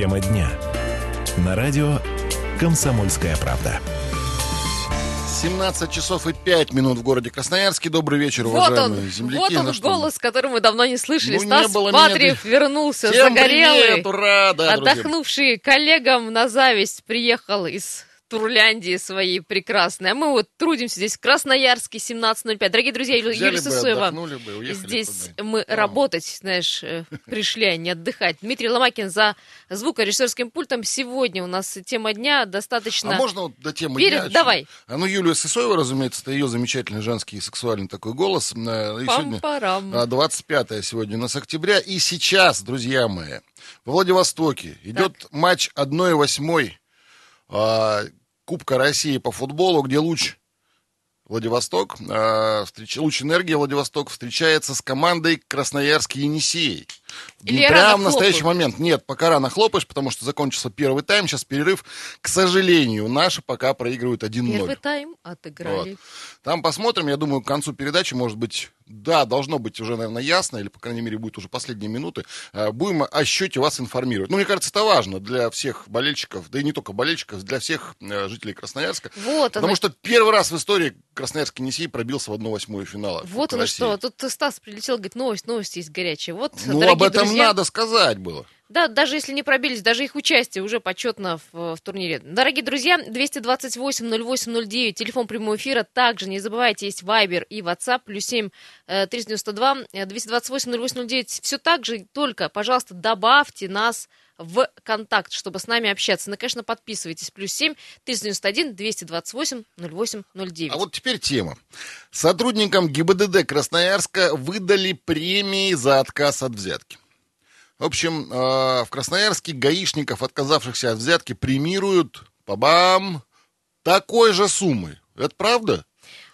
Тема дня. На радио «Комсомольская правда». 17 часов и 5 минут в городе Красноярске. Добрый вечер, Вот уважаемые он, земляки. вот он Ну что, голос, который мы давно не слышали. Ну, не Стас было Патриев меня. вернулся, Всем загорелый, привет, ура, да, друзья. отдохнувший коллегам на зависть, приехал из Турляндии своей прекрасной. А мы вот трудимся здесь в Красноярске, 17.05. Дорогие друзья, Юлия Взяли Сысоева, бы, здесь туда. мы Ну. работать, знаешь, э, пришли, а не отдыхать. Дмитрий Ломакин за звукорежиссерским пультом. Сегодня у нас тема дня достаточно... А можно вот до темы Перед- дня? давай. А ну, Юлия Сысоева, разумеется, это ее замечательный женский и сексуальный такой голос. Э, и сегодня, Пам-парам. а, 25 сегодня у нас октября. И сейчас, друзья мои, во Владивостоке идет матч 1-8 а, Кубка России по футболу, где луч Владивосток, встреч- луч энергии Владивосток встречается с командой Красноярский Енисей. Или Прямо рано в настоящий момент. Нет, пока рано хлопаешь, потому что закончился первый тайм, сейчас перерыв. К сожалению, наши пока проигрывают 1-0. Первый тайм отыграли. Вот. Там посмотрим, я думаю, к концу передачи, может быть, да, должно быть уже, наверное, ясно, или, по крайней мере, будет уже последние минуты. Э, Будем о счете вас информировать. Ну, мне кажется, это важно для всех болельщиков, да и не только болельщиков, для всех э, жителей Красноярска. Вот Потому оно. что первый раз в истории Красноярский Енисей пробился в 1-8 финала. Вот оно России. что. Тут Стас прилетел, говорит, новость, новость есть горячая. Вот, Ну, дорогие об этом друзья, надо сказать было. Да, даже если не пробились, даже их участие уже почетно в, в турнире. Дорогие друзья, 228-08-09, телефон прямого эфира. Также не забывайте, есть Viber и WhatsApp, плюс 7 э, 392 э, 228-08-09. Все так же, только, пожалуйста, добавьте нас в контакт, чтобы с нами общаться. Ну, конечно, подписывайтесь. Плюс 7 391 228 08 09. А вот теперь тема. Сотрудникам ГИБДД Красноярска выдали премии за отказ от взятки. В общем, э, в Красноярске гаишников, отказавшихся от взятки, премируют, бабам, такой же суммой. Это правда?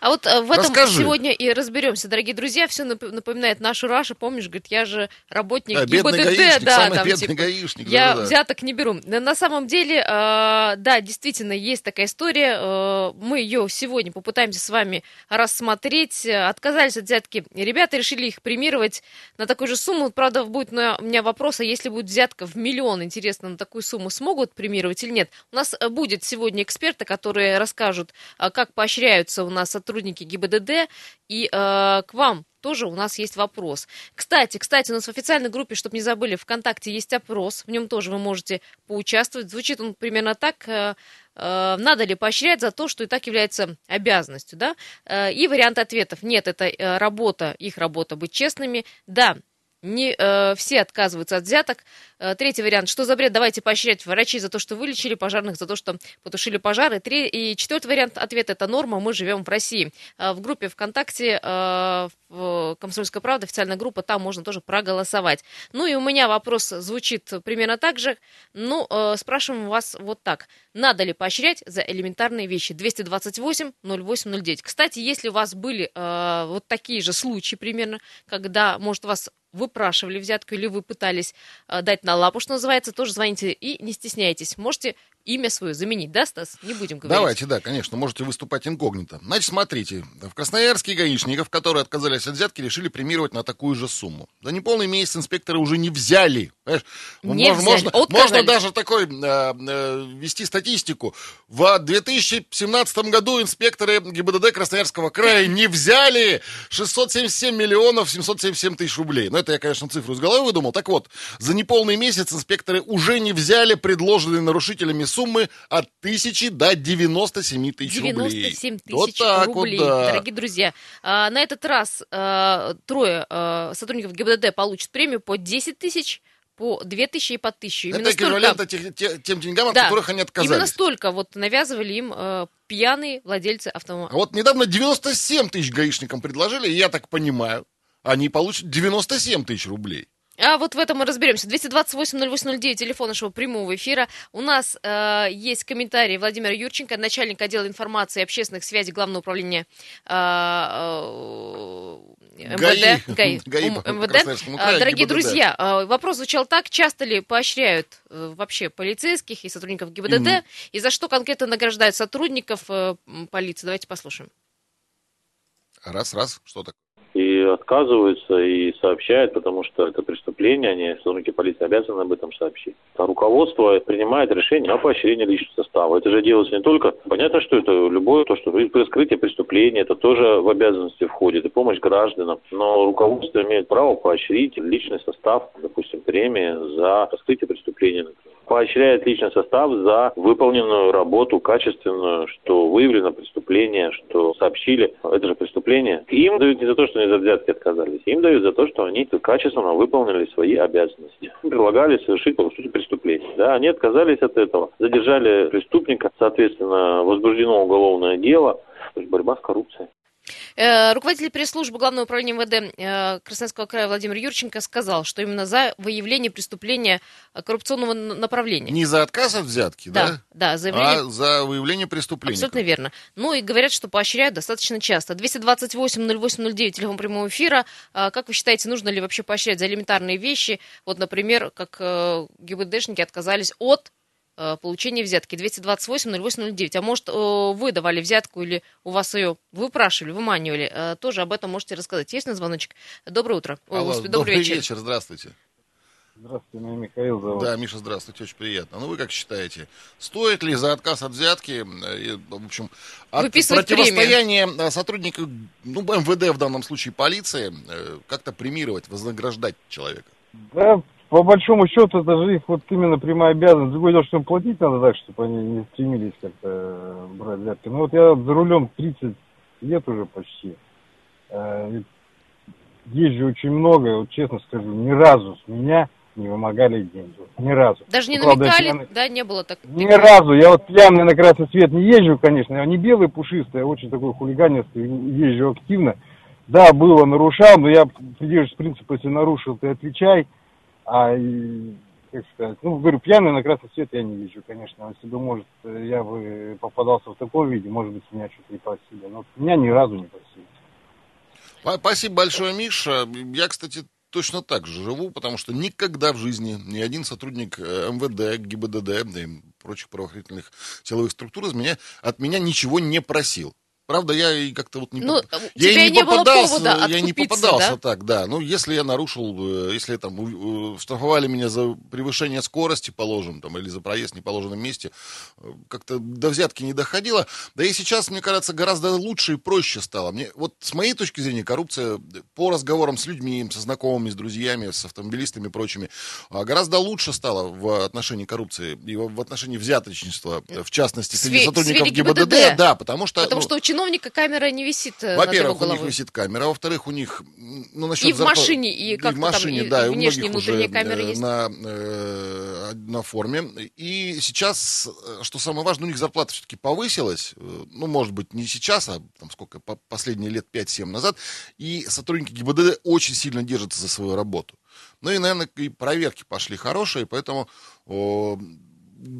А вот э, в этом Расскажи. сегодня и разберемся, дорогие друзья. Все напоминает нашу Раша. Помнишь, говорит, я же работник Да, ГИБДД, гаишник, да, самый там, бедный типа, гаишник. Я да-да-да. взяток не беру. На самом деле, э, да, действительно, есть такая история. Э, мы ее сегодня попытаемся с вами рассмотреть. Отказались от взятки. Ребята решили их премировать на такую же сумму. Правда, будет на- у меня вопрос, а если будет взятка в миллион, интересно, на такую сумму смогут премировать или нет? У нас будет сегодня эксперты, которые расскажут, как поощряются у нас сотрудники ГИБДД. И э, к вам тоже у нас есть вопрос. Кстати, кстати, у нас в официальной группе, чтобы не забыли, ВКонтакте есть опрос, в нем тоже вы можете поучаствовать. Звучит он примерно так. э, э, Надо ли поощрять за то, что и так является обязанностью, да? Э, И вариант ответов. Нет, это э, работа, их работа быть честными. Да, не э, все отказываются от взяток. Э, третий вариант. Что за бред? Давайте поощрять врачей за то, что вылечили, пожарных за то, что потушили пожары. Три... И четвертый вариант ответа – это норма. Мы живем в России. Э, в группе ВКонтакте э, в «Комсомольская правда», официальная группа, там можно тоже проголосовать. Ну и у меня вопрос звучит примерно так же. Ну, э, спрашиваем вас вот так. Надо ли поощрять за элементарные вещи? 228 08 09. Кстати, если у вас были э, вот такие же случаи примерно, когда, может, вас выпрашивали взятку или вы пытались э, дать на лапу, что называется, тоже звоните и не стесняйтесь. Можете имя свое заменить, да, Стас? Не будем говорить. Давайте, да, конечно, можете выступать инкогнито. Значит, смотрите, в Красноярске гаишников, которые отказались от взятки, решили премировать на такую же сумму. За неполный месяц инспекторы уже не взяли. Понимаешь? Не Мож- взяли, Можно, можно даже такой э, э, вести статистику. В 2017 году инспекторы ГИБДД Красноярского края не взяли 677 миллионов 777 тысяч рублей. Ну, это я, конечно, цифру из головы выдумал. Так вот, за неполный месяц инспекторы уже не взяли предложенные нарушителями суммы от тысячи до 97 тысяч рублей. 97 тысяч вот так рублей, вот, да. дорогие друзья. А, на этот раз а, трое а, сотрудников ГИБДД получат премию по 10 тысяч, по 2 тысячи и по 1000. Именно Это эквивалент столько, те- тем деньгам, от Да. которых они отказались. именно столько вот навязывали им э, пьяные владельцы А автомобиля. вот недавно 97 тысяч гаишникам предложили, и я так понимаю, они получат 97 тысяч рублей. А вот в этом мы разберемся. 228-0809, телефон нашего прямого эфира. У нас э, есть комментарий Владимира Юрченко, начальник отдела информации и общественных связей Главного управления э, э, МВД. ГАИ. ГАИ МВД. Красноярскому А, Дорогие ГИБДД. друзья, э, вопрос звучал так. Часто ли поощряют э, вообще полицейских и сотрудников ГИБДД? Мгм. И за что конкретно награждают сотрудников полиции? Давайте послушаем. Раз, раз, что такое? Отказываются и сообщают, потому что это преступление, они, сотрудники полиции, обязаны об этом сообщить. А руководство принимает решение о поощрении личного состава. Это же делается не только... Понятно, что это любое то, что при раскрытии преступления, это тоже в обязанности входит, и помощь гражданам. Но руководство имеет право поощрить личный состав, допустим, премии за раскрытие преступления, например поощряет личный состав за выполненную работу качественную, что выявлено преступление, что сообщили, это же преступление. Им дают не за то, что они за взятки отказались, им дают за то, что они качественно выполнили свои обязанности. Предлагали совершить, по сути, преступление. Да, они отказались от этого, задержали преступника, соответственно, возбуждено уголовное дело, то есть борьба с коррупцией. Э, руководитель пресс-службы Главного управления МВД э, Красноярского края Владимир Юрченко сказал, что именно за выявление преступления коррупционного направления. Не за отказ от взятки, да? Да, да, заявление... а за выявление преступления. Абсолютно верно. Ну и говорят, что поощряют достаточно часто. 228-08-09, телефон прямого эфира. Как вы считаете, нужно ли вообще поощрять за элементарные вещи? Вот, например, как э, ГИБДшники отказались от Э, получения взятки 228-08-09. А может, э, вы давали взятку или у вас ее выпрашивали, выманивали? Э, тоже об этом можете рассказать. Есть на звоночек? Доброе утро. Алло, Ой, господи, добрый, добрый вечер. вечер. Здравствуйте. Здравствуйте, меня Михаил зовут. Да, Миша, здравствуйте, очень приятно. Ну, вы как считаете, стоит ли за отказ от взятки, в общем, от противостояния премию. сотрудников, ну, МВД в данном случае полиции, как-то премировать, вознаграждать человека? Да, по большому счету, это же их вот именно прямая обязанность. Другое дело, что им платить надо так, чтобы они не стремились как-то э, брать взятки. Ну вот я за рулем 30 лет уже почти. Э, езжу очень много, вот честно скажу, ни разу с меня не вымогали деньги. Ни разу. Даже не ну, намекали, пьяный... да, не было так? Ни разу. Я вот пьяный на красный свет не езжу, конечно. Я не белый, пушистый, а очень такой хулиганистый, езжу активно. Да, было, нарушал, но я придерживаюсь принципа, если нарушил, ты отвечай. А, как сказать, ну, говорю, пьяный на красный свет я не вижу, конечно. Если бы, может, я бы попадался в таком виде, может быть, меня что-то и просили. Но меня ни разу не просили. Спасибо большое, Миша. Я, кстати, точно так же живу, потому что никогда в жизни ни один сотрудник э, МВД, ГИБДД прочих правоохранительных силовых структур из меня, от меня ничего не просил. Правда, я и как-то вот не, ну, поп... я и не, не попадался, я не попадался да? так, да. Ну, если я нарушил, э, если там э, штрафовали меня за превышение скорости, положим, там, или за проезд в неположенном месте, э, как-то до взятки не доходило. Да и сейчас, мне кажется, гораздо лучше и проще стало. Мне, вот с моей точки зрения, коррупция по разговорам с людьми, со знакомыми, с друзьями, с автомобилистами и прочими, а, гораздо лучше стало в отношении коррупции и в отношении взяточничества, в частности, среди сотрудников ГИБДД. ГИБДД. Да, потому что... Потому ну, что чиновника камера не висит э, Во-первых, у них висит камера, а во-вторых, у них... Ну, насчет и в зарплаты, машине, и как в машине, там, да, и внешние, внутренние камеры э, есть. На, э, на форме. И сейчас, что самое важное, у них зарплата все-таки повысилась. Ну, может быть, не сейчас, а там сколько, последние лет 5-7 назад. И сотрудники ГИБДД очень сильно держатся за свою работу. Ну и, наверное, и проверки пошли хорошие, поэтому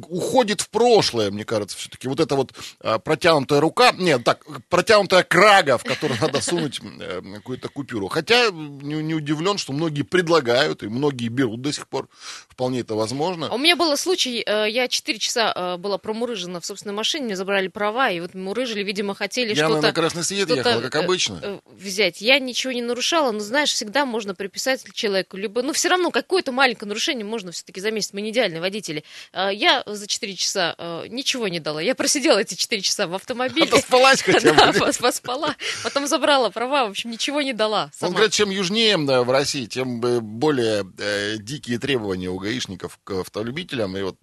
уходит в прошлое, мне кажется, все-таки. Вот эта вот а, протянутая рука, нет, так, протянутая крага, в которую надо сунуть э, какую-то купюру. Хотя не, не удивлен, что многие предлагают, и многие берут до сих пор. Вполне это возможно. У меня был случай, э, я 4 часа э, была промурыжена в собственной машине, мне забрали права, и вот мурыжили, видимо, хотели что-то... Я на красный свет ехала, как обычно. Взять. Я ничего не нарушала, но, знаешь, всегда можно приписать человеку, либо, ну, все равно какое-то маленькое нарушение можно все-таки заметить. Мы не идеальные водители. Я я за 4 часа э, ничего не дала. Я просидела эти 4 часа в автомобиле. Отоспалась хотя бы. Да, поспала. Потом забрала права, в общем, ничего не дала. Он говорит, чем южнее да, в России, тем более э, дикие требования у гаишников к автолюбителям. И вот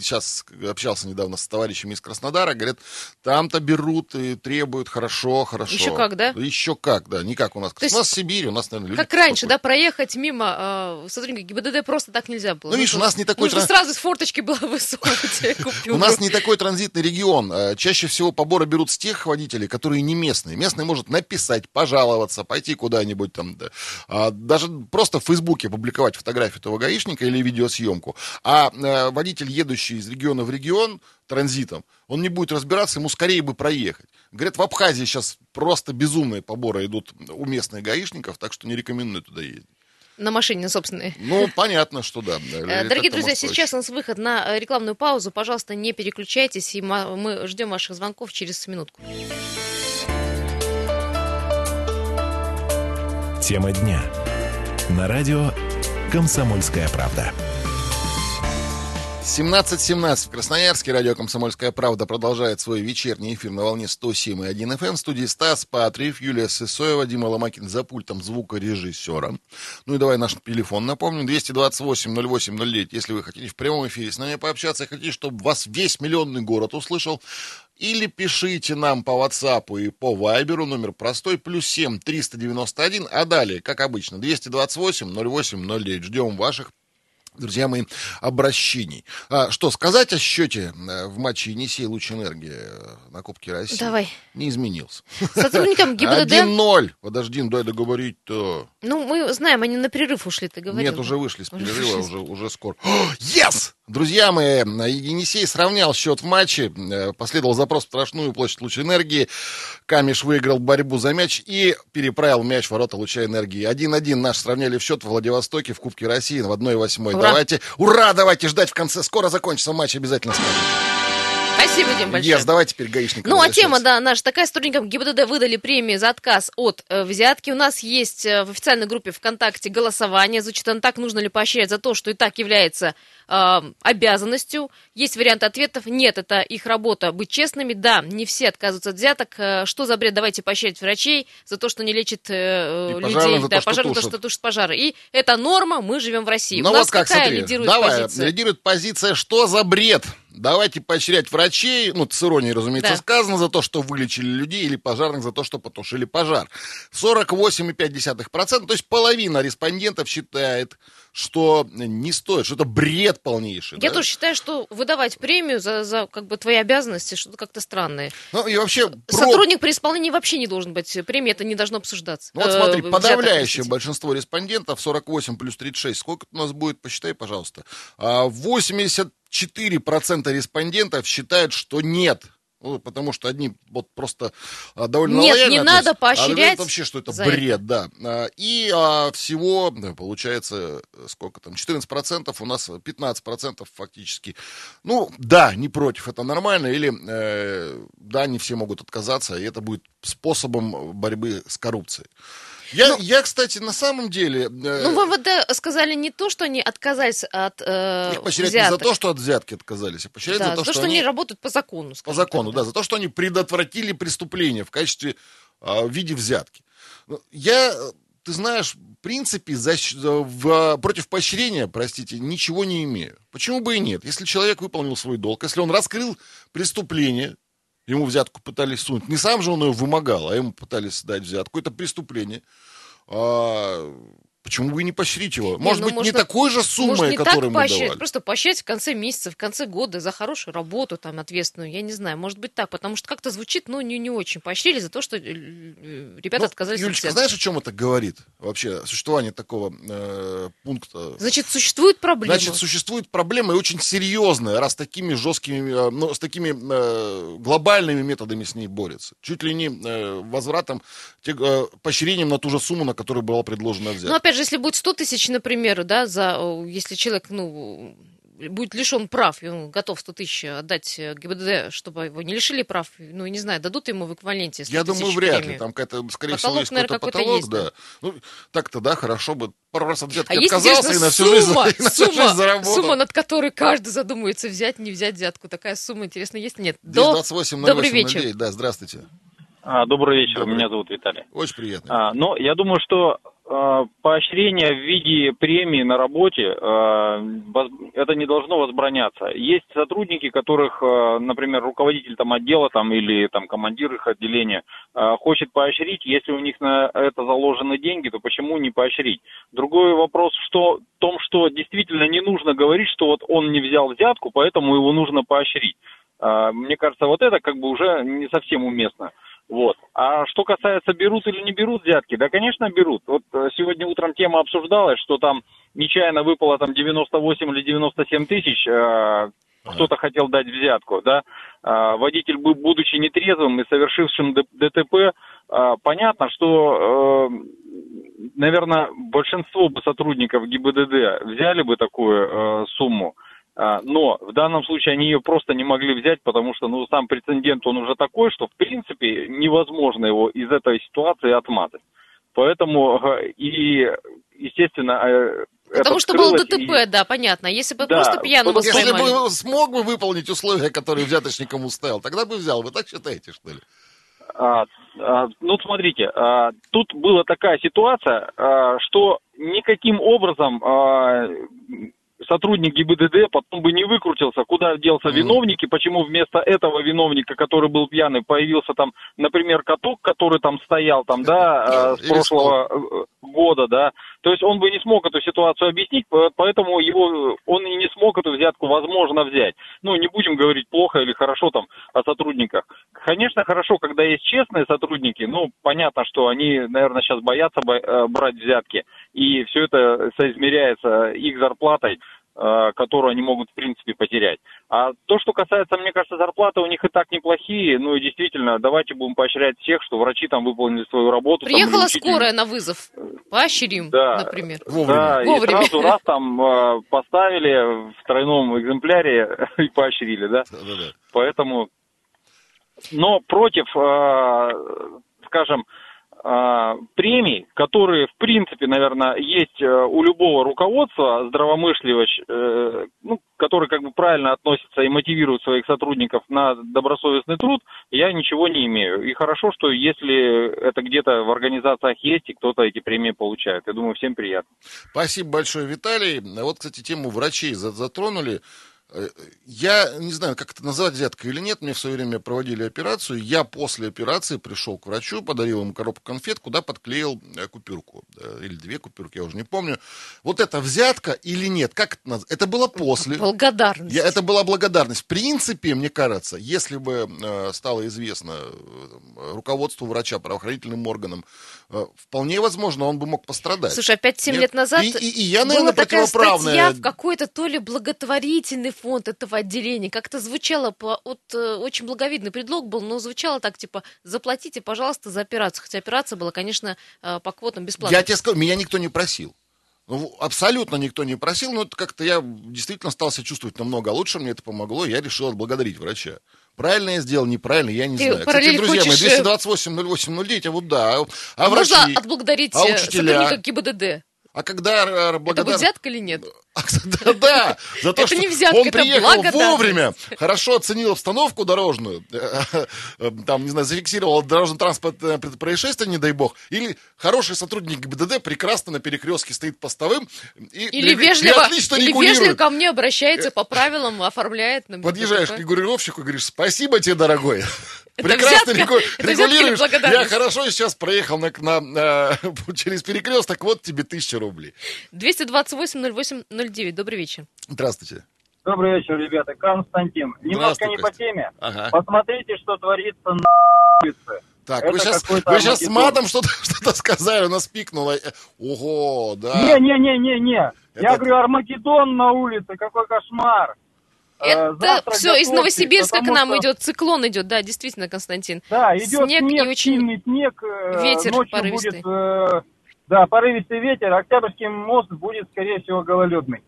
сейчас общался недавно с товарищами из Краснодара, говорят, там-то берут и требуют хорошо, хорошо. Еще как, да? Еще как, да, не как у нас. То у нас Сибирь, у нас, наверное, люди... Как раньше, да, проехать мимо э, сотрудника ГИБДД просто так нельзя было. Ну, видишь, у нас не такой... Нужно сразу с форточки было высовывать У нас не такой транзитный регион. Э, чаще всего поборы берут с тех водителей, которые не местные. Местный может написать, пожаловаться, пойти куда-нибудь там. А даже просто в Фейсбуке публиковать фотографию этого гаишника или видеосъемку. А э, водитель, едущий из региона в регион транзитом, он не будет разбираться, ему скорее бы проехать. Говорят, в Абхазии сейчас просто безумные поборы идут у местных гаишников, так что не рекомендую туда ездить. На машине собственной. Ну, понятно, что да. Э, дорогие друзья, сейчас у нас выход на э, рекламную паузу. Пожалуйста, не переключайтесь, и мы ждем ваших звонков через минутку. Тема дня. На радио «Комсомольская правда». 17.17 в Красноярске. Радио «Комсомольская правда» продолжает свой вечерний эфир на волне 107,1 FM. Эм. В студии Стас Патриев, Юлия Сысоева, Дима Ломакин за пультом звукорежиссера. Ну и давай наш телефон напомню. 228-08-09. Если вы хотите в прямом эфире с нами пообщаться, хотите, чтобы вас весь миллионный город услышал, или пишите нам по WhatsApp и по Viber, номер простой, плюс 7 391, а далее, как обычно, 228 08 09. Ждем ваших друзья мои, обращений. А, что сказать о счете э, в матче Енисей Луч Энергии на Кубке России? Давай. Не изменился. Сотрудникам ГИБДД... 1-0. Подожди, ну дай договорить-то. Ну, мы знаем, они на перерыв ушли, ты говорил. Нет, уже вышли с перерыва, уже, уже скоро. Yes! Друзья мои, Енисей сравнял счет в матче. Э, последовал запрос в страшную площадь Луч Энергии. Камеш выиграл борьбу за мяч и переправил мяч в ворота Луча Энергии. 1-1 наш сравняли в счет в Владивостоке в Кубке России в 1-8. Давайте, ура, давайте ждать в конце. Скоро закончится матч, обязательно скажем. Спасибо, Дим, большое. Yes, давай теперь гаишникам. Ну, а тема, да, наша такая. Сотрудникам ГИБДД выдали премии за отказ от э, взятки. У нас есть э, в официальной группе ВКонтакте голосование. Звучит оно так, нужно ли поощрять за то, что и так является э, обязанностью. Есть вариант ответов. Нет, это их работа быть честными. Да, не все отказываются от взяток. Э, что за бред? Давайте поощрять врачей за то, что не лечат э, людей. пожарных да, то, что пожарных за то, тушат. что тушат пожары. И это норма, мы живем в России. Ну У нас вот как, какая смотри, лидирует давай, позиция? лидирует позиция, что за бред? Давайте поощрять врачей, ну, с иронией, разумеется, да. сказано, за то, что вылечили людей, или пожарных за то, что потушили пожар. 48,5%, то есть половина респондентов считает, что не стоит, что это бред полнейший. Я да? тоже считаю, что выдавать премию за, за как бы твои обязанности, что-то как-то странное. Ну и вообще... Сотрудник про... при исполнении вообще не должен быть э, премии, это не должно обсуждаться. Ну вот смотри, э, подавляющее большинство респондентов, 48 плюс 36, сколько у нас будет, посчитай, пожалуйста. А 80 4% респондентов считают, что нет. Ну, потому что одни вот просто а, довольно Нет, лояльно не относятся, надо поощрять. А вообще, что это бред, это. да. А, и а, всего, да, получается, сколько там, 14%, у нас 15% фактически. Ну, да, не против, это нормально, или э, да, не все могут отказаться, и это будет способом борьбы с коррупцией. Я, я, кстати, на самом деле... э, Ну, в МВД сказали не то, что они отказались от э, их поощрять не за взяток. то, что от взятки отказались, а поощрять Да, за то, что, они они работают по закону. по закону, так, да, за то, что они предотвратили преступление в качестве, а, в виде взятки. Ну, Я, э, ты знаешь, в принципе, за- в- против поощрения, простите, ничего не имею. Почему бы и нет? Если человек выполнил свой долг, если он раскрыл преступление, ему взятку пытались сунуть, не сам же он ее вымогал, а ему пытались дать взятку, это преступление. А, почему бы и не поощрить его? Может ну, быть, не может, такой же суммой, Может, не которую так мы поощрять, давали. просто поощрять в конце месяца, в конце года за хорошую работу там ответственную, я не знаю, может быть так, потому что как-то звучит, ну, не, не очень. Поощрили за то, что э, э, ребята Ну, отказались от Юлечка, взятки. знаешь, о чем это говорит вообще, существование такого э, пункта? Значит, существует проблема. Значит, существует проблема и очень серьезная, раз такими жесткими, э, ну, с такими э, глобальными методами с ней борется. Чуть ли не э, возвратом, те- э, поощрением на ту же сумму, на которую была предложена взятка. Ну, опять же, если будет 100 тысяч, например, да, за, э, если человек, ну, будет лишен прав, и он готов 100 тысяч отдать э, ГИБДД, чтобы его не лишили прав, ну, не знаю, дадут ему в эквиваленте 100 Я думаю, вряд ли. премию? Там какая-то, скорее Потолок, всего, есть наверное, какой-то какой-то потолок, есть, да. Ну, так-то, да, хорошо бы пару раз от взятки А есть, отказался и на всю жизнь, сумма, и на всю жизнь сумма, заработал. сумма, над которой каждый задумывается, взять, не взять взятку. Такая сумма, интересно, есть? Нет. До... 228 Добрый 08 вечер. 09. Да, здравствуйте. А, добрый вечер, Добрый. меня зовут Виталий. Очень приятно. А, но я думаю, что поощрение в виде премии на работе, воз- это не должно возбраняться. Есть сотрудники, которых, а, например, руководитель там отдела там, или там, командир их отделения хочет поощрить, если у них на это заложены деньги, то почему не поощрить? Другой вопрос в том, что действительно не нужно говорить, что вот он не взял взятку, поэтому его нужно поощрить. Мне кажется, вот это как бы уже не совсем уместно. Вот. А что касается, берут или не берут взятки, да, конечно, берут. Вот э, сегодня утром тема обсуждалась, что там нечаянно выпало там 98 или 97 тысяч, э, кто-то хотел дать взятку, да. А, водитель, бу- будучи нетрезвым и совершившим ДТП, а, понятно, что, наверное, большинство бы сотрудников ГИБДД взяли бы такую э, сумму, но в данном случае они ее просто не могли взять, потому что ну, сам прецедент, он уже такой, что в принципе невозможно его из этой ситуации отмазать. Поэтому и, естественно, э, Потому это что был ДТП, и- да, понятно. Если бы Да, просто пьяным потому- Если поймали. бы смог бы выполнить условия, которые взяточник ему ставил, тогда бы взял. Вы так считаете, что ли? А, а, ну, смотрите, а, тут была такая ситуация, а, что никаким образом а, сотрудник ГИБДД потом бы не выкрутился, куда делся виновник, и почему вместо этого виновника, который был пьяный, появился там, например, каток, который там стоял там, да, а, с Или прошлого э, года, да. То есть он бы не смог эту ситуацию объяснить, по- поэтому его, он и не смог эту взятку, возможно, взять. Ну, не будем говорить плохо или хорошо там о сотрудниках. Конечно, хорошо, когда есть честные сотрудники, ну, понятно, что они, наверное, сейчас боятся бо- э, брать взятки, и все это соизмеряется их зарплатой, которую они могут, в принципе, потерять. А то, что касается, мне кажется, зарплаты у них и так неплохие, ну и действительно, давайте будем поощрять всех, что врачи там выполнили свою работу. там, Приехала учитель- скорая на вызов. Поощрим, Да. например. Вовремя. Да, и Вовремя. сразу раз там э, поставили в тройном экземпляре и поощрили, да. Да-да-да. Поэтому, но против, э, скажем, э, премий, которые, в принципе, наверное, есть э, у любого руководства здравомыслящего, э, ну, который как бы правильно относится и мотивирует своих сотрудников на добросовестный труд, я ничего не имею. И хорошо, что если это где-то в организациях есть, и кто-то эти премии получает. Я думаю, всем приятно. Спасибо большое, Виталий. Вот, кстати, тему врачей за- затронули. Э, Я не знаю, как это назвать взяткой или нет. Мне в свое время проводили операцию. Я после операции пришел к врачу, подарил ему коробку конфет, куда подклеил э, купюрку. Э, Или две купюрки, я уже не помню. Вот это взятка или нет? Как это назвать? Это было после. Благодарность. Я, это была благодарность. В принципе, мне кажется, если бы э, стало известно э, руководству врача, правоохранительным органам, э, вполне возможно, он бы мог пострадать. Слушай, опять 7 Нет? лет назад И- и- и я, была наверное, такая противоправная. статья в какой-то то ли благотворительный фонд этого отделения. Как-то звучало, по, от, э, очень благовидный предлог был, но звучало так, типа, заплатите, пожалуйста, за операцию. Хотя операция была, конечно, э, по квотам бесплатной. Я тебе скажу, меня никто не просил. Ну, абсолютно никто не просил, но как-то я действительно стал себя чувствовать намного лучше, мне это помогло, я решил отблагодарить врача. Правильно я сделал, неправильно, я не Ты знаю. Кстати, друзья хочешь, мои, э, 228-08-09, а вот да. А А врачи? Можно отблагодарить а э, учителя? сотрудника ГИБДД? А когда э, Это благодар- будет взятка или нет? А, Да, да, за то, Это что не взятка, он это приехал вовремя, хорошо оценил обстановку дорожную, э, э, там, не знаю, зафиксировал дорожно-транспортное происшествие, не дай бог, или хороший сотрудник ГИБДД прекрасно на перекрестке стоит постовым и, Или и вежливо, отлично или регулирует. вежливо ко мне обращается по правилам, оформляет. на Подъезжаешь к регулировщику и говоришь, спасибо тебе, дорогой. Это Прекрасно взятка? регу- Это взятка или регулируешь. Я хорошо сейчас проехал на, на, э, через перекресток, вот тебе тысяча рублей. 228-08-09. Добрый вечер. Здравствуйте. Добрый вечер, ребята. Константин. Немножко не по теме. Ага. Посмотрите, что творится на улице. Так, Это вы сейчас, вы сейчас с матом что-то что сказали, у нас пикнуло. Ого, да. Не-не-не-не-не. Это- Я говорю, Армагеддон на улице, какой кошмар. Э, Это завтра все из Новосибирска к нам что- идет, циклон идет, да, действительно, Константин. Да, идет снег снег, и очень сильный снег. э, ветер Ночью порывистый. будет, э, да, порывистый ветер. Октябрьский мост будет, скорее всего, гололедный.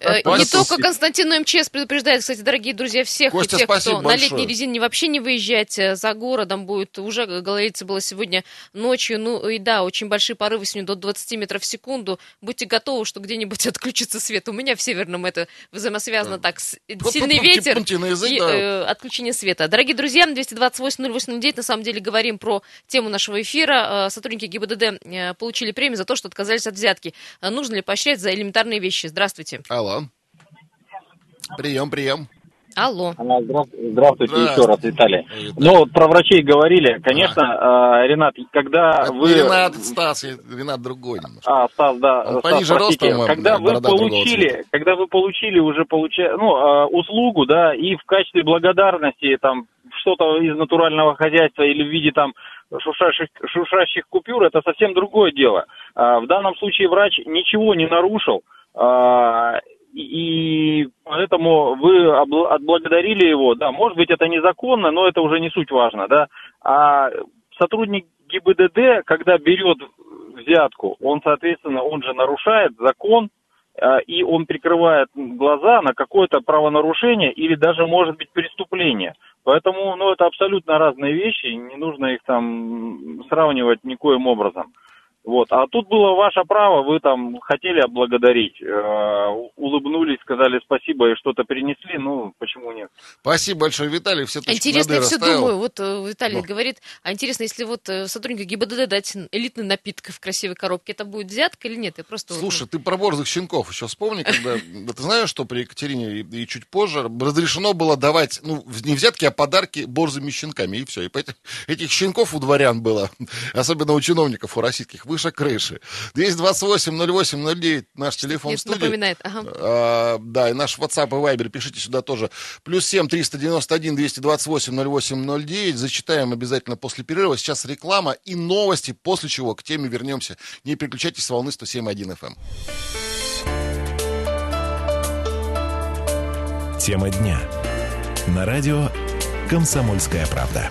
Э, Спасибо. Не только Константин, но МЧС предупреждает, кстати, дорогие друзья, всех Костя, и тех, кто на большое. летней резине вообще не выезжать э, за городом будет. Уже, говорится, было сегодня ночью. Ну и да, очень большие порывы сегодня до 20 метров в секунду. Будьте готовы, что где-нибудь отключится свет. У меня в Северном это взаимосвязано так. с- Сильный ветер на и да. э, отключение света. Дорогие друзья, 228-0809, на самом деле говорим про тему нашего эфира. Э, Сотрудники ГИБДД э, получили премию за то, что отказались от взятки. Э, Нужно ли поощрять за элементарные вещи? Здравствуйте. Алло. Прием, прием. Алло. А, здра- Здравствуйте Здравствуйте. еще раз, Виталий. Виталий. Ну, вот про врачей говорили. Конечно, э, Ренат, когда Это вы... Ренат, Стас, Ренат другой немножко. А, Стас, да. Он Стас, пониже простите. ростом, а Когда вы получили, когда вы получили уже получа... ну, э, услугу, да, и в качестве благодарности там что-то из натурального хозяйства или в виде там шуршащих, шуршащих купюр, это совсем другое дело. А, в данном случае врач ничего не нарушил, а, и поэтому вы отблагодарили его, да, может быть это незаконно, но это уже не суть важно, да, а сотрудник ГИБДД, когда берет взятку, он, соответственно, он же нарушает закон, а, и он прикрывает глаза на какое-то правонарушение или даже, может быть, преступление. Поэтому, ну, это абсолютно разные вещи, не нужно их там сравнивать никоим образом. Вот. А тут было ваше право, вы там хотели облагодарить, э, улыбнулись, сказали спасибо и что-то принесли, ну, почему нет? Спасибо большое, Виталий, все точки Интересно, над «и» я все расставил. думаю, вот э, Виталий Ну. говорит, а интересно, если вот э, сотруднику ГИБДД дать элитный напиток в красивой коробке, это будет взятка или нет? Я просто вот, ну, Слушай, ты про борзых щенков еще вспомни, когда... да Ты знаешь, что при Екатерине и, и чуть позже разрешено было давать, ну, не взятки, а подарки борзыми щенками, и все. И поэтому этих щенков у дворян было, особенно у чиновников, у российских, выше крыши. 228-08-09, наш телефон нет, в студии. напоминает. Ага. А, да, и наш WhatsApp и Viber пишите сюда тоже. Плюс 7 391 228 08 09. Зачитаем обязательно после перерыва. Сейчас реклама и новости, после чего к теме вернемся. Не переключайтесь с волны 107.1 FM. Тема дня. На радио «Комсомольская правда».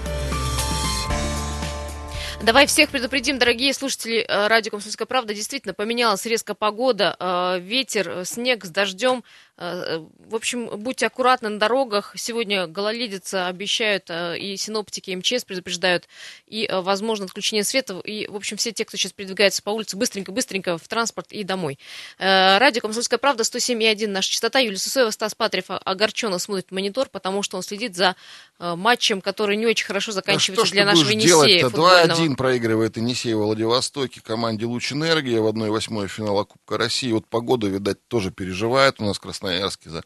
Давай всех предупредим, дорогие слушатели э, радио «Комсомольская правда». Действительно, поменялась резко погода, э, ветер, э, снег с дождем. Э, В общем, будьте аккуратны на дорогах. Сегодня гололедица обещают, э, и синоптики, и МЧС предупреждают, и, э, возможно, отключение света. И, в общем, все те, кто сейчас передвигается по улице, быстренько-быстренько в транспорт и домой. Радио «Комсомольская правда» 107,1 наша частота. Юлия Сысоева, Стас Патрев о- огорченно смотрит монитор, потому что он следит за матчем, который не очень хорошо А заканчивается что ж для нашего Енисея делать-то? футбольного. 2-1 проигрывает Енисей во Владивостоке команде «Луч Энергия» в 1-8 финала Кубка России. Вот погода, видать, тоже переживает у нас в Красноярске за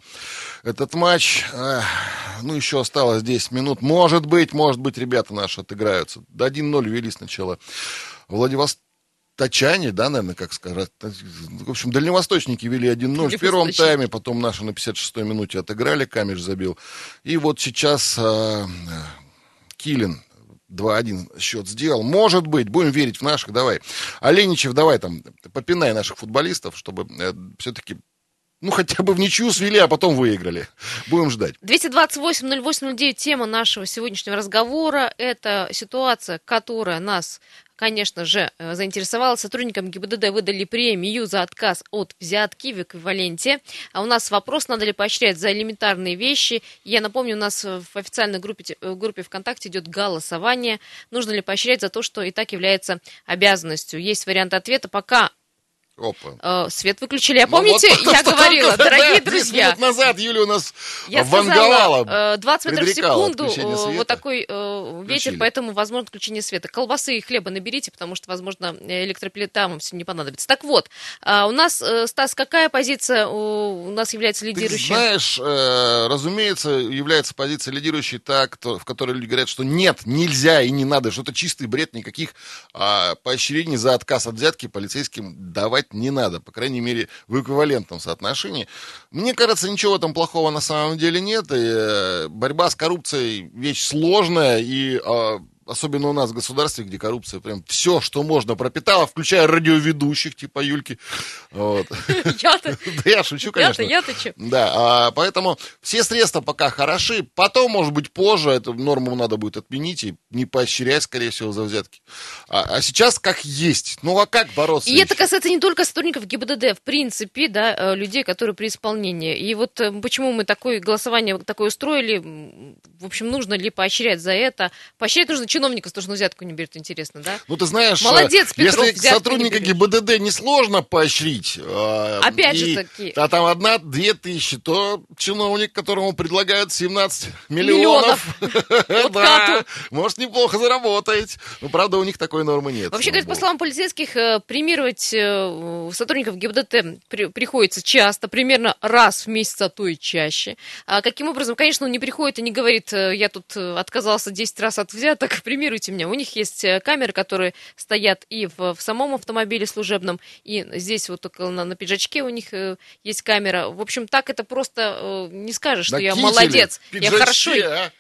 этот матч. Ах, Ну, еще осталось 10 минут. Может быть, может быть, ребята наши отыграются. До 1-0 вели сначала Владивосточане, да, наверное, как сказать. В общем, дальневосточники вели 1-0 в первом тайме, потом наши на 56-й минуте отыграли, Камеш забил. И вот сейчас а, Килин 2-1 счет сделал. Может быть, будем верить в наших, давай. Оленичев, давай там, попинай наших футболистов, чтобы все-таки, ну, хотя бы в ничью свели, а потом выиграли. Будем ждать. 228-08-09, тема нашего сегодняшнего разговора. Это ситуация, которая нас, конечно же, э, заинтересовала. Сотрудникам ГИБДД выдали премию за отказ от взятки в эквиваленте. А у нас вопрос, надо ли поощрять за элементарные вещи. Я напомню, у нас в официальной группе, те- э, группе ВКонтакте идет голосование. Нужно ли поощрять за то, что и так является обязанностью. Есть вариант ответа. Пока Опа. э, свет выключили. А Ну, помните, вот я говорила, да, дорогие 10 друзья, минут назад Юля у нас я ванговала. сказала, э, 20 метров в секунду, э, вот такой э, ветер, поэтому возможно отключение света. Колбасы и хлеба наберите, потому что, возможно, э, электроплита вам все не понадобится. Так вот, а у нас, э, Стас, какая позиция у у нас является Ты лидирующей? знаешь, э, разумеется, является позиция лидирующей та, кто- в которой люди говорят, что нет, нельзя и не надо, что это чистый бред, никаких а, поощрений за отказ от взятки полицейским давать не надо, по крайней мере, в эквивалентном соотношении. Мне кажется, ничего этом плохого на самом деле нет. И, э, борьба с коррупцией вещь сложная, и а, особенно у нас в государстве, где коррупция прям все, что можно пропитала, включая радиоведущих, типа Юльки. Вот. Я-то, Да я шучу, конечно. я-то, я-то че? Да, а, поэтому все средства пока хороши. Потом, может быть, позже эту норму надо будет отменить и не поощрять, скорее всего, за взятки. А, а сейчас как есть. Ну, а как бороться? И еще? это касается не только сотрудников ГИБДД, в принципе, да, э, людей, которые при исполнении. И вот э, почему мы такое голосование такое устроили, в общем, нужно ли поощрять за это? Поощрять нужно чиновников, что ну, взятку не берет, интересно, да? Ну, ты знаешь, Молодец, э, Петров, если сотрудника не. ГИБДД несложно поощрить, э, Опять и- же таки. а там одна-две тысячи, то чиновник, которому предлагают 17 миллионов, может неплохо заработать. Ну, правда, у них такой нормы нет. Вообще, говорит, по словам полицейских, э, премировать сотрудников ГИБДД при- приходится часто, примерно раз в месяц, а то и чаще. А каким образом? Конечно, он не приходит и не говорит, я тут отказался 10 раз от взяток, премируйте меня. У них есть э, камеры, которые стоят и в, в самом автомобиле служебном, и здесь вот около на, на пиджачке у них э, есть камера. В общем, так это просто э, не скажешь, что На я кителе, молодец, я пиджачке, хорошо а?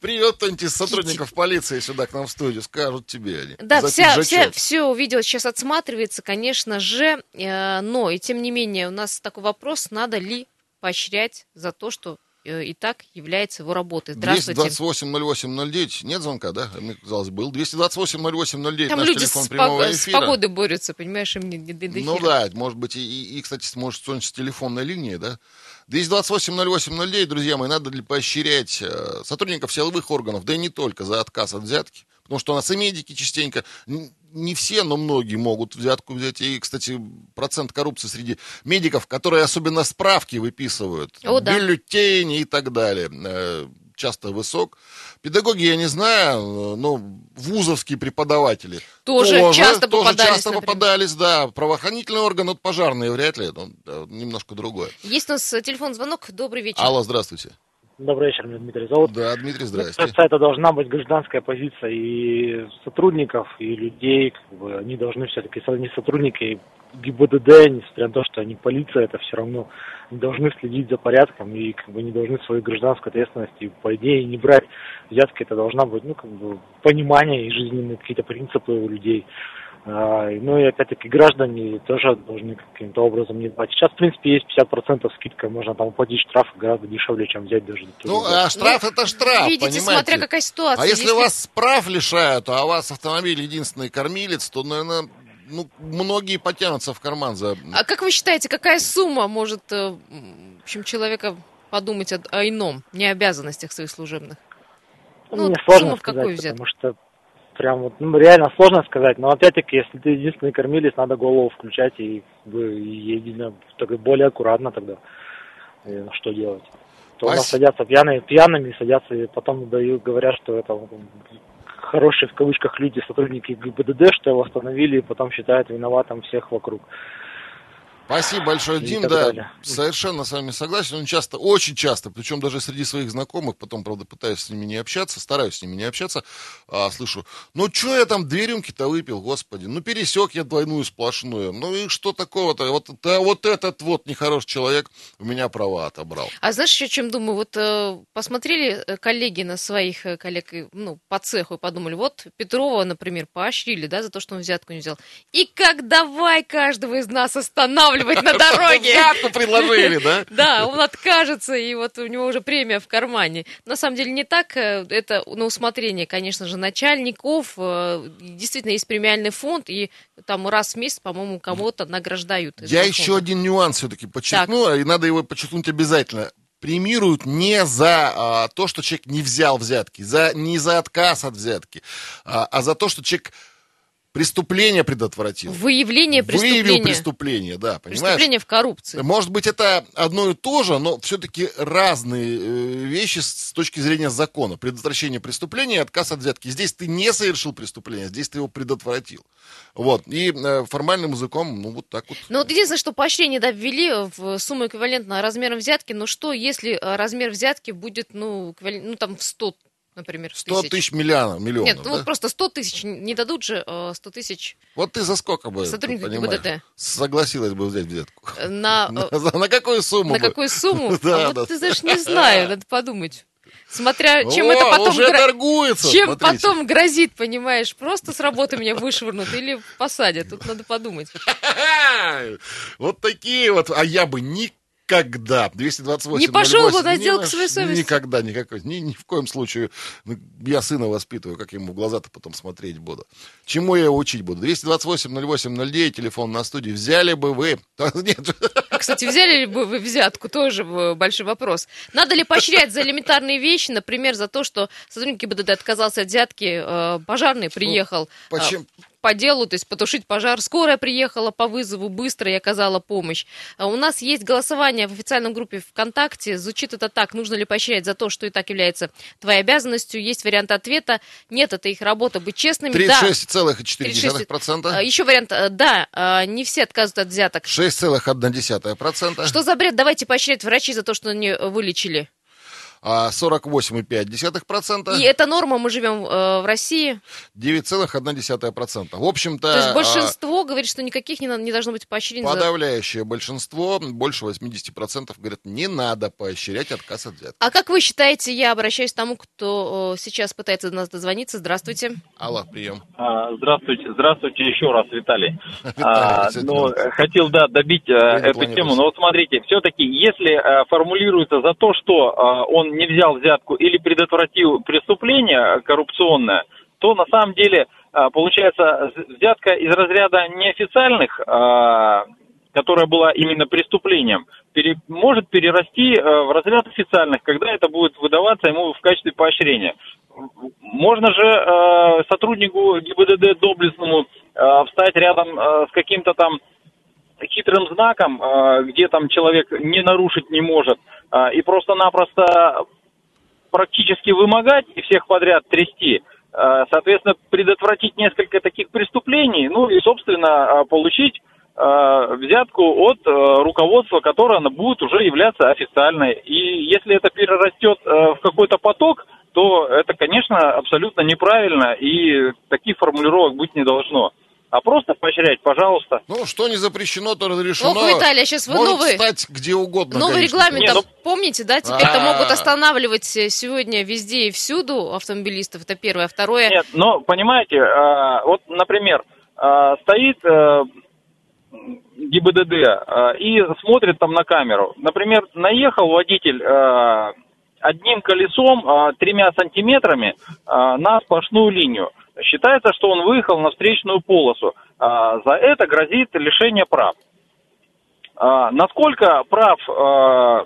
Привет, кто-нибудь из сотрудников полиции сюда к нам в студию, скажут тебе они. Да, за вся, вся, все видео сейчас отсматривается, конечно же, э, но и тем не менее у нас такой вопрос, надо ли поощрять за то, что и так является его работой. Здравствуйте. 228-08-09, нет звонка, да? Мне казалось, был. 228-08-09, Там наш люди телефон с, прямого пог- с эфира. погодой борются, понимаешь, им не, не до Ну эфира. да, может быть, и, и, кстати, может с телефонной линии, да? 228-08-09, друзья мои, надо ли поощрять э, сотрудников силовых органов, да и не только, за отказ от взятки. Потому что у нас и медики частенько, не все, но многие могут взятку взять. И, кстати, процент коррупции среди медиков, которые особенно справки выписывают, О, да. бюллетени и так далее, э, часто высок. Педагоги, я не знаю, э, но вузовские преподаватели Тоже часто тоже попадались, часто например. попадались, да. Правоохранительные органы, вот пожарные вряд ли, ну, да, немножко другое. Есть у нас э, телефон звонок. Добрый вечер. Алло, здравствуйте. Добрый вечер, меня Дмитрий зовут. Да, Дмитрий, Мне здрасте. кажется, это должна быть гражданская позиция и сотрудников, и людей. Как бы, они должны все-таки, они сотрудники ГИБДД, несмотря на то, что они полиция, это все равно они должны следить за порядком и как бы не должны свою гражданскую ответственность и, по идее, не брать взятки. Это должна быть, ну, как бы, понимание и жизненные какие-то принципы у людей. И, Ну и опять-таки граждане тоже должны каким-то образом не брать. Сейчас, в принципе, есть 50% скидка, можно там уплатить штраф гораздо дешевле, чем взять даже. Ну, а штраф это штраф, Видите, понимаете? смотря какая ситуация. А если вас прав лишают, а у вас автомобиль единственный кормилец, то, наверное, ну, многие потянутся в карман за... А как вы считаете, какая сумма может, э, в общем, человека подумать о, о ином, не обязанностях своих служебных? Ну, Мне сумма сложно в какую сказать, взять? потому что прям вот, ну, реально сложно сказать. Но опять-таки, если ты единственный кормилец, надо голову включать и, и ездить так более аккуратно тогда. И что делать? То у нас садятся пьяные, пьяными садятся и потом дают, говорят, что это хорошие в кавычках люди, сотрудники ГИБДД, что его остановили, и потом считают виноватым всех вокруг. Спасибо большое, Дим, да, далее. совершенно с вами согласен. Он часто, очень часто, причем даже среди своих знакомых, потом, правда, пытаюсь с ними не общаться, стараюсь с ними не общаться, а, слышу, ну, что я там две рюмки-то выпил, господи, ну, пересек я двойную сплошную, ну, и что такого-то, вот, да, вот этот вот нехороший человек у меня права отобрал. А знаешь, еще чем думаю? Вот э, посмотрели э, коллеги на своих э, коллег, ну, по цеху и подумали, вот Петрова, например, поощрили, да, за то, что он взятку не взял. И как давай каждого из нас останавливать на дороге. Взятку предложили, да? Да, он откажется, и вот у него уже премия в кармане. На самом деле не так, э, это на усмотрение, конечно же, начальников. э, Действительно, есть премиальный фонд, и там раз в месяц, по-моему, кого-то награждают. Я еще один нюанс все-таки подчеркну, и надо его подчеркнуть обязательно. Премируют не за а, то, что человек не взял взятки, за, не за отказ от взятки, а, а за то, что человек преступление предотвратил. Выявление Выявил преступления. преступление, да, понимаешь? Преступление в коррупции. Может быть, это одно и то же, но все-таки разные э, вещи с точки зрения закона. Предотвращение преступления и отказ от взятки. Здесь ты не совершил преступление, здесь ты его предотвратил. Вот. И э, формальным языком, ну, вот так вот. Ну вот единственное, что поощрение да, ввели в сумму эквивалентно размером взятки, но что, если э, размер взятки будет, ну, эквивалент- ну там в 100, например, 100 тысяч миллионов, миллионов Нет, ну да? вот просто 100 тысяч, не дадут же э, 100 тысяч Вот ты за сколько бы, сотрудников ГИБДД. согласилась бы взять взятку? э, на, э, На, на какую сумму на бы? какую сумму? Да, а вот да. ты знаешь, не знаю, надо подумать. Смотря чем О, это потом уже гро- торгуется, чем смотрите. потом грозит, понимаешь? Просто с работы меня вышвырнут или посадят. Тут надо подумать. Вот такие вот, а я бы никогда, 228 Не пошел бы 08, на ни сделку на своей совестью. Никогда, никакой, ни, ни в коем случае. Ну, Я сына воспитываю, как ему в глаза-то потом смотреть буду. Чему я его учить буду? 228 08 09, телефон на студии. Взяли бы вы... Нет, А, Кстати, взяли ли бы вы взятку? Тоже э, большой вопрос. Надо ли поощрять за элементарные вещи, например, за то, что сотрудник ГИБДД отказался от взятки, э, пожарный приехал э, почему? По делу, то есть потушить пожар, скорая приехала по вызову быстро и оказала помощь. А У нас есть голосование в официальном группе ВКонтакте. Звучит это так. Нужно ли поощрять за то, что и так является твоей обязанностью? Есть вариант ответа. Нет, это их работа быть честными. Да. 36,4%. А, Еще вариант, э, да, а, не все отказывают от взяток. 6,1%. Что за бред? Давайте поощрять врачей за то, что они э, вылечили. А 48,5%. И это норма, мы живем э, в России. 9,1%. В общем-то, То есть а, большинство говорит, что никаких не, не должно быть поощрений. за- подавляющее большинство, больше 80% говорят, не надо поощрять отказ от взятки. А как вы считаете, я обращаюсь к тому, кто э, сейчас пытается до нас дозвониться. Здравствуйте. Аллах, прием. А, Здравствуйте, здравствуйте еще раз, Виталий. А, ну, хотел, да, добить э, эту тему. Но вот смотрите, все-таки, если э, формулируется за то, что э, он не взял взятку или предотвратил преступление коррупционное, то на самом деле э, получается взятка из разряда неофициальных э, которая была именно преступлением, может перерасти э, в разряд официальных, когда это будет выдаваться ему в качестве поощрения. Можно же сотруднику ГИБДД доблестному встать рядом с каким-то там хитрым знаком, э, где там человек не нарушить не может, э, и просто-напросто практически вымогать и всех подряд трясти, э, соответственно, предотвратить несколько таких преступлений, ну и, собственно, получить взятку от руководства, которое она будет уже являться официальной. И если это перерастет в какой-то поток, то это, конечно, абсолютно неправильно, и таких формулировок быть не должно а просто поощрять, пожалуйста. Ну, что не запрещено, то разрешено. Ох, Виталий, сейчас вы Может новый... стать где угодно, Новый конечно. регламент, Не, там, ну- помните, да? Теперь-то А. могут останавливать э, сегодня везде и всюду автомобилистов, это первое. Второе, Нет, но понимаете, э, вот, например, стоит э, ГИБДД и смотрит там на камеру. Например, наехал водитель одним колесом тремя сантиметрами на сплошную линию. Считается, что он выехал на встречную полосу. Э, за это грозит лишение прав. Э, насколько прав э,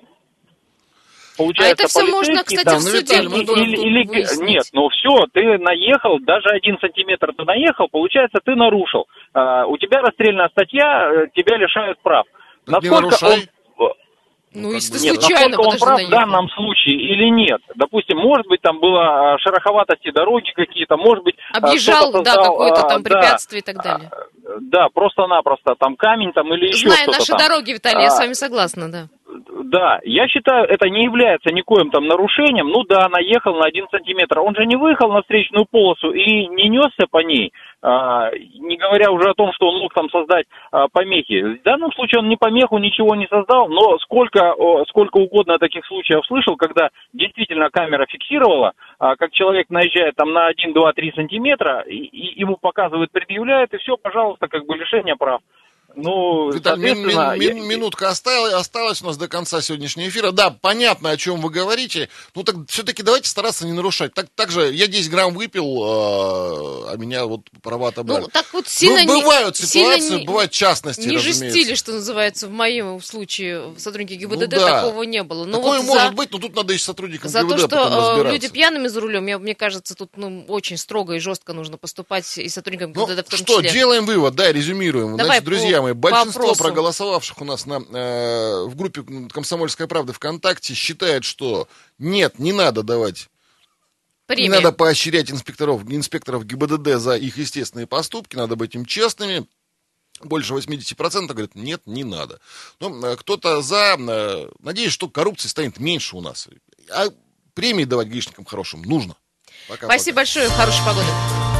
получается А это всё можно, полицейский, кстати, там, в суде или- будет или- или- выяснить. Нет, ну все, ты наехал, даже один сантиметр ты наехал, получается, ты нарушил. А, у тебя расстрельная статья, э, тебя лишают прав. Так не нарушай. он... ну, если бы ты Нет, случайно, насколько он прав в данном случае или нет. Допустим, может быть, там было а, шероховатости дороги какие-то, может быть... а, Объезжал, кто-то да, создал, какое-то а, там да, препятствие и так далее. Да, просто-напросто, там камень там или еще Зная что-то наши там. дороги, Виталий, я А, с вами согласна, да. Да, я считаю, это не является никоим там нарушением. Ну да, наехал на один сантиметр. Он же не выехал на встречную полосу и не несся по ней, а, не говоря уже о том, что он мог там создать а, помехи. В данном случае он ни помеху, ничего не создал, но сколько, сколько угодно таких случаев слышал, когда действительно камера фиксировала, а, как человек наезжает там на 1, 2, 3 сантиметра, и, и ему показывают, предъявляет, и все, пожалуйста, как бы лишение прав. Ну, Виталий, мин- мин- я- минутка осталась, осталась у нас до конца сегодняшнего эфира. Да, понятно, о чем вы говорите. Ну, так все-таки давайте стараться не нарушать. Так, так же, я 10 грамм выпил, э, а меня вот права отобрали. Ну, так вот сильно ну, не- бывают сильно ситуации, не- бывают частности, Не разумеется. жестили, что называется, в моем случае в сотрудники ГИБДД Ну да. такого не было. Но Такое вот может за, быть, но тут надо и с сотрудником за то, ГИБДД что потом э, люди пьяными за рулем, я, мне кажется, тут ну, очень строго и жестко нужно поступать и сотрудникам Ну, ГИБДД в том что, числе. делаем вывод, да, резюмируем. Давай Значит, друзья по- мои, большинство опросу. проголосовавших у нас на, э, в группе «Комсомольская правда» ВКонтакте считает, что нет, не надо давать Премия. Не надо поощрять инспекторов, инспекторов ГИБДД за их естественные поступки, надо быть им честными. Больше 80% говорят, нет, не надо. Ну, э, кто-то за, э, надеюсь, что коррупции станет меньше у нас. А премии давать гаишникам хорошим нужно. Пока, Спасибо пока. большое, хорошей погоды.